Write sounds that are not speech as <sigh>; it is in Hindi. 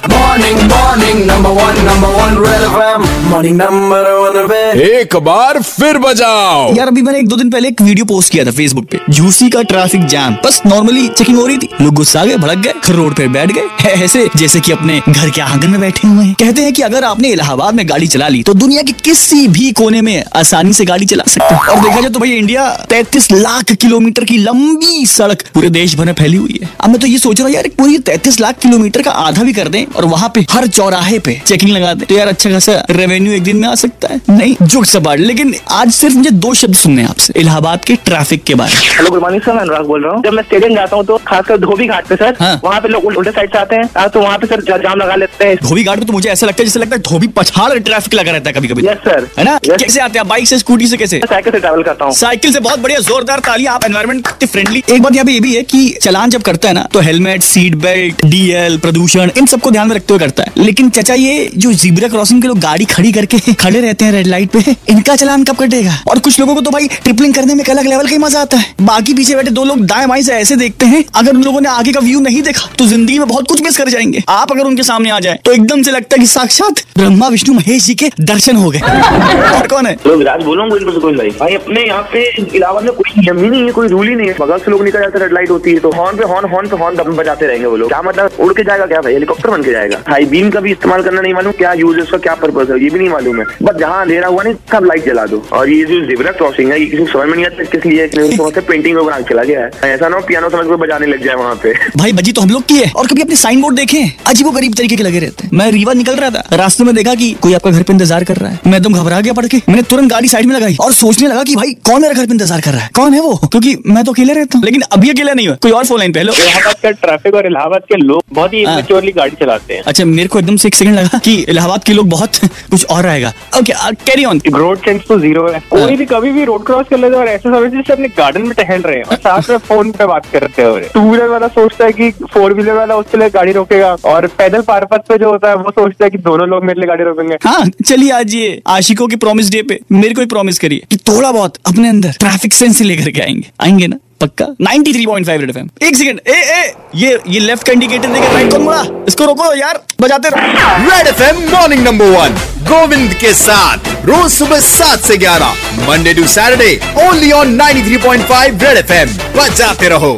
Morning, morning, number one, number one, Red FM. Morning, number one, Red. एक बार फिर बजाओ। यार अभी मैंने एक दो दिन पहले एक वीडियो पोस्ट किया था फेसबुक पे। जूसी का ट्रैफ़िक जाम बस नॉर्मली चेकिंग हो रही थी। लोग गुस्सा गए भड़क गए रोड पे बैठ गए। <laughs> ऐसे जैसे कि अपने घर के आँगन में बैठे हुए हैं। कहते हैं कि अगर आपने इलाहाबाद में गाड़ी चला ली तो दुनिया के किसी भी कोने में आसानी से गाड़ी चला सकते हैं। और देखा जाए तो भाई इंडिया तैतीस लाख किलोमीटर की लंबी सड़क पूरे देश भर में फैली हुई है। अब मैं तो ये सोच रहा हूँ यार पूरी तैतीस लाख किलोमीटर का आधा भी कर दें और वहाँ पे हर चौराहे पे चेकिंग लगा दे तो यार अच्छा खासा रेवेन्यू एक दिन में आ सकता है। नहीं जुग सबाड़ लेकिन आज सिर्फ़ मुझे दो शब्द सुनने आपसे इलाहाबाद के ट्रैफ़िक के बारे में। हेलो गुड मॉर्निंग सर मैं अनुराग बोल रहा हूँ। जब मैं स्टेडियम जाता हूँ तो खासकर धोबी घाट पे सर हाँ। वहाँ पे लोग उल्टे साइड से आते हैं। हाँ, तो वहाँ पे सर जाम लगा लेते हैं। धोबी घाट पे तो मुझे ऐसा लगता है जैसे लगता है धोबी पछाड़ ट्रैफ़िक लगा रहता है कभी कभी यस सर है ना? कैसे आते हैं बाइक से स्कूटी से कैसे? साइकिल से ट्रैवल करता हूँ। साइकिल से बहुत बढ़िया जोरदार तालियाँ आप एनवायरमेंट कितने फ्रेंडली एक बात यहाँ पे ये भी है की चलान जब करता है ना तो हेलमेट सीट बेल्ट डीएल प्रदूषण इन सबको ध्यान में रखते हुए करता है। लेकिन चाचा ये जो जीब्रा क्रॉसिंग के लोग गाड़ी खड़ी करके खड़े रहते हैं रेड लाइट पे, इनका चलान कब कटेगा? और कुछ लोगों को तो भाई ट्रिपलिंग करने में अलग लेवल का ही मज़ा आता है। बाकी पीछे बैठे दो लोग दाएँ बाएँ से ऐसे देखते हैं, अगर उन लोगों ने आगे का व्यू नहीं देखा तो ज़िंदगी में बहुत कुछ मिस कर जाएँगे। आप अगर उनके सामने आ जाए तो एकदम से लगता है कि साक्षात ब्रह्मा, विष्णु, महेश जी के दर्शन हो गए। और कौन है? विराज बोलो बिल्कुल भाई। अपने यहाँ पे इलाहाबाद में कोई नियम ही नहीं है, कोई रूल ही नहीं है। बगल से लोग निकल जाते रेड लाइट होती है तो हॉर्न पे हॉर्न हॉर्न पे हॉर्न बजाते रहेंगे वो लोग। क्या मतलब? उड़ के जाएगा क्या भाई? हेलीकॉप्टर बन के जाएगा हाई बीम का भी इस्तेमाल करना नहीं मालूम क्या यूज़ है उसका क्या पर्पज है ये भी नहीं मालूम है। बस जहाँ अंधेरा हुआ नहीं सब लाइट जला दो। और ये जो जिब्रा क्रॉसिंग है ये किसी समझ में नहीं आता किस लिए पेंटिंग में बना चला गया है। ऐसा ना हो पियानो समझ को बजाने लग जाए वहाँ पे। भाई बजी तो हम लोग की है। और कभी अपने साइन बोर्ड देखे? अजीबो गरीब तरीके के लगे रहते हैं। मैं रीवा निकल रहा था। रास्ते में देखा कि कोई आपका घर पे इंतज़ार कर रहा है। मैं एकदम घबरा गया पड़ के। मैंने तुरंत गाड़ी साइड में लगाई और सोचने लगा कि भाई कौन मेरा घर पे इंतज़ार कर रहा है? कौन है वो? क्योंकि मैं तो अकेले रहता हूँ। लेकिन अभी अकेला नहीं हुआ। कोई और फ़ोन लाइन पहले इलाहाबाद का ट्रैफ़िक और इलाहाबाद के लोग बहुत ही हाँ। गाड़ी चलाते हैं। अच्छा मेरे को एकदम से एक सेकंड लगा कि इलाहाबाद के लोग बहुत कुछ और आएगा okay carry on road sense तो ज़ीरो है। कोई भी कभी भी रोड क्रॉस कर लेते हैं और ऐसे समझ जैसे अपने गार्डन में टहल रहे हैं और साथ में फ़ोन पे बात करते हैं। टू व्हीलर वाला सोचता है की फोर व्हीलर वाला उसके लिए गाड़ी रोकेगा और पैदल पारपथ पे जो होता है वो सोचता है की दोनों लोग मेरे लिए गाड़ी रोकेंगे। हाँ चलिए आज ये आशिकों के प्रॉमिस डे पे मेरे को प्रॉमिस करिए कि थोड़ा बहुत अपने अंदर ट्रैफ़िक सेंस लेकर के आएँगे। आएँगे ना? पक्का? 93.5 रेड एफएम एक सेकंड ए ए, ये ये लेफ़्ट का इंडिकेटर देकर राइट कौन मुड़ा इसको रोको, यार, बजाते रहो। Red FM morning number one Govind के साथ, रोज सुबह सात से ग्यारह Monday to Saturday only on 93.5 red FM बजाते रहो।